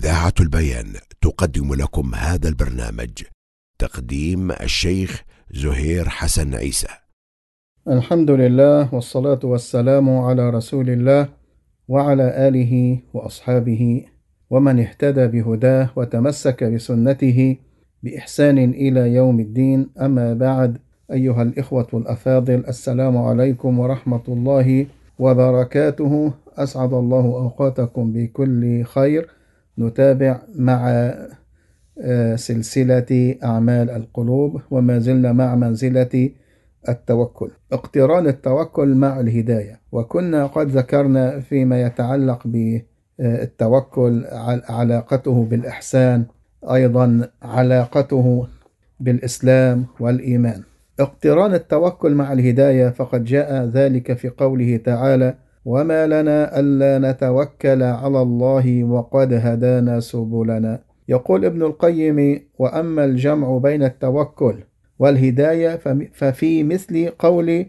إذاعة البيان تقدم لكم هذا البرنامج تقديم الشيخ زهير حسن عيسى. الحمد لله والصلاة والسلام على رسول الله وعلى آله وأصحابه ومن اهتدى بهداه وتمسك بسنته بإحسان إلى يوم الدين. أما بعد أيها الإخوة الأفاضل السلام عليكم ورحمة الله وبركاته. أسعد الله أوقاتكم بكل خير. نتابع مع آه، سلسلة أعمال القلوب وما زلنا مع منزلة التوكل. اقتران التوكل مع الهداية. وكنا قد ذكرنا فيما يتعلق بالتوكل علاقته بالإحسان أيضا علاقته بالإسلام والإيمان. اقتران التوكل مع الهداية فقد جاء ذلك في قوله تعالى وما لنا ألا نتوكل على الله وقد هدانا سبلنا. يقول ابن القيم وأما الجمع بين التوكل والهداية ففي مثل قول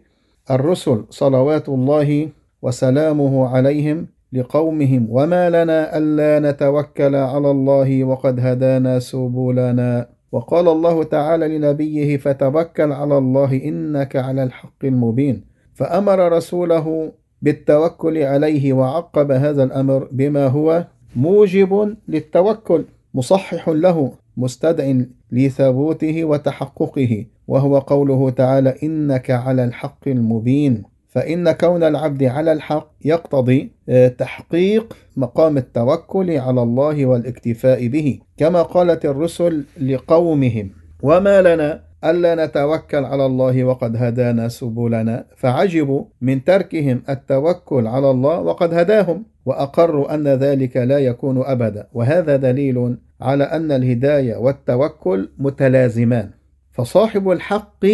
الرسل صلوات الله وسلامه عليهم لقومهم. وما لنا ألا نتوكل على الله وقد هدانا سبلنا. وقال الله تعالى لنبيه فتوكل على الله إنك على الحق المبين. فأمر رسوله بالتوكل عليه وعقب هذا الأمر بما هو موجب للتوكل مصحح له مستدع لثبوته وتحققه وهو قوله تعالى إنك على الحق المبين. فإن كون العبد على الحق يقتضي آه، تحقيق مقام التوكل على الله والاكتفاء به. كما قالت الرسل لقومهم وما لنا ألا نتوكل على الله وقد هدانا سبلنا. فعجبوا من تركهم التوكل على الله وقد هداهم وأقروا أن ذلك لا يكون أبدا. وهذا دليل على أن الهداية والتوكل متلازمان. فصاحب الحق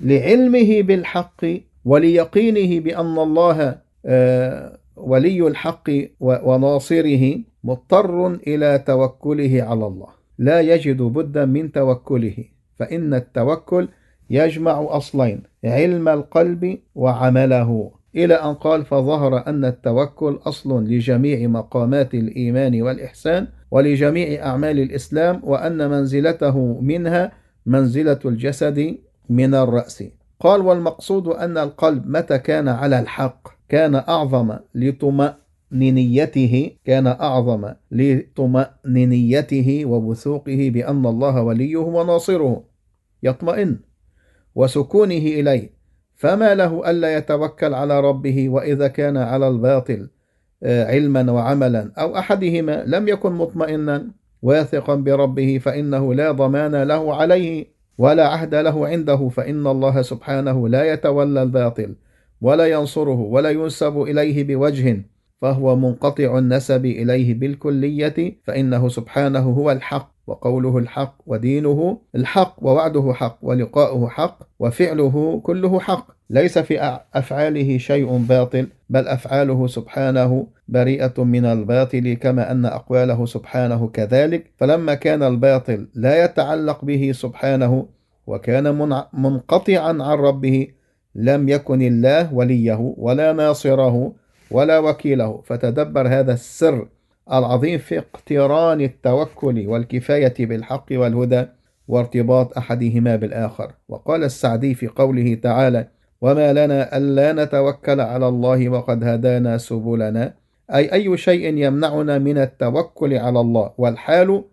لعلمه بالحق وليقينه بأن الله آه، ولي الحق وناصره مضطر إلى توكله على الله. لا يجد بدا من توكله. فإن التوكل يجمع أصلين علم القلب وعمله. إلى أن قال فظهر أن التوكل أصل لجميع مقامات الإيمان والإحسان ولجميع أعمال الإسلام وأن منزلته منها منزلة الجسد من الرأس. قال والمقصود أن القلب متى كان على الحق؟ كان أعظم لطمأنينيته كان أعظم لطمأنينيته ووثوقه بأن الله وليه وناصره. يطمئن وسكونه إليه. فما له ألا يتوكل على ربه وإذا كان على الباطل آه، علما وعملا أو أحدهما لم يكن مطمئنا واثقا بربه فإنه لا ضمان له عليه ولا عهد له عنده. فإن الله سبحانه لا يتولى الباطل ولا ينصره ولا ينسب إليه بوجه فهو منقطع النسب إليه بالكلية فإنه سبحانه هو الحق وقوله الحق ودينه الحق ووعده حق ولقاؤه حق وفعله كله حق. ليس في أفعاله شيء باطل بل أفعاله سبحانه بريئة من الباطل كما أن أقواله سبحانه كذلك. فلما كان الباطل لا يتعلق به سبحانه وكان منقطعا عن ربه لم يكن الله وليه ولا ناصره. ولا وكيله. فتدبر هذا السر العظيم في اقتران التوكل والكفاية بالحق والهدى وارتباط أحدهما بالآخر. وقال السعدي في قوله تعالى وما لنا ألا نتوكل على الله وقد هدانا سبلنا أي أي شيء يمنعنا من التوكل على الله. والحال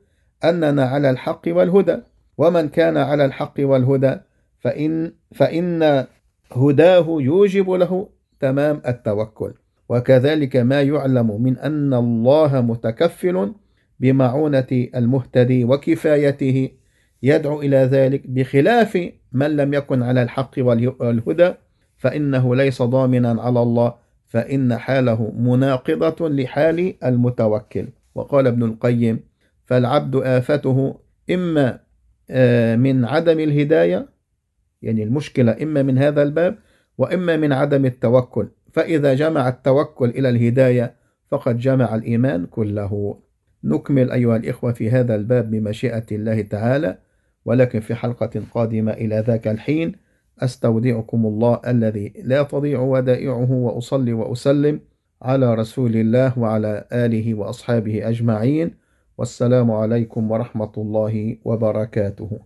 أننا على الحق والهدى. ومن كان على الحق والهدى فإن, فإن هداه يوجب له تمام التوكل. وكذلك ما يعلم من أن الله متكفل بمعونة المهتدي وكفايته. يدعو إلى ذلك بخلاف من لم يكن على الحق والهدى فإنه ليس ضامنا على الله فإن حاله مناقضة لحال المتوكل. وقال ابن القيم فالعبد آفته إما آه، من عدم الهداية يعني المشكلة إما من هذا الباب وإما من عدم التوكل. فإذا جمع التوكل إلى الهداية فقد جمع الإيمان كله. نكمل أيها الإخوة في هذا الباب بمشيئة الله تعالى ولكن في حلقة قادمة إلى ذاك الحين أستودعكم الله الذي لا تضيع ودائعه وأصلي وأسلم على رسول الله وعلى آله وأصحابه أجمعين. والسلام عليكم ورحمة الله وبركاته.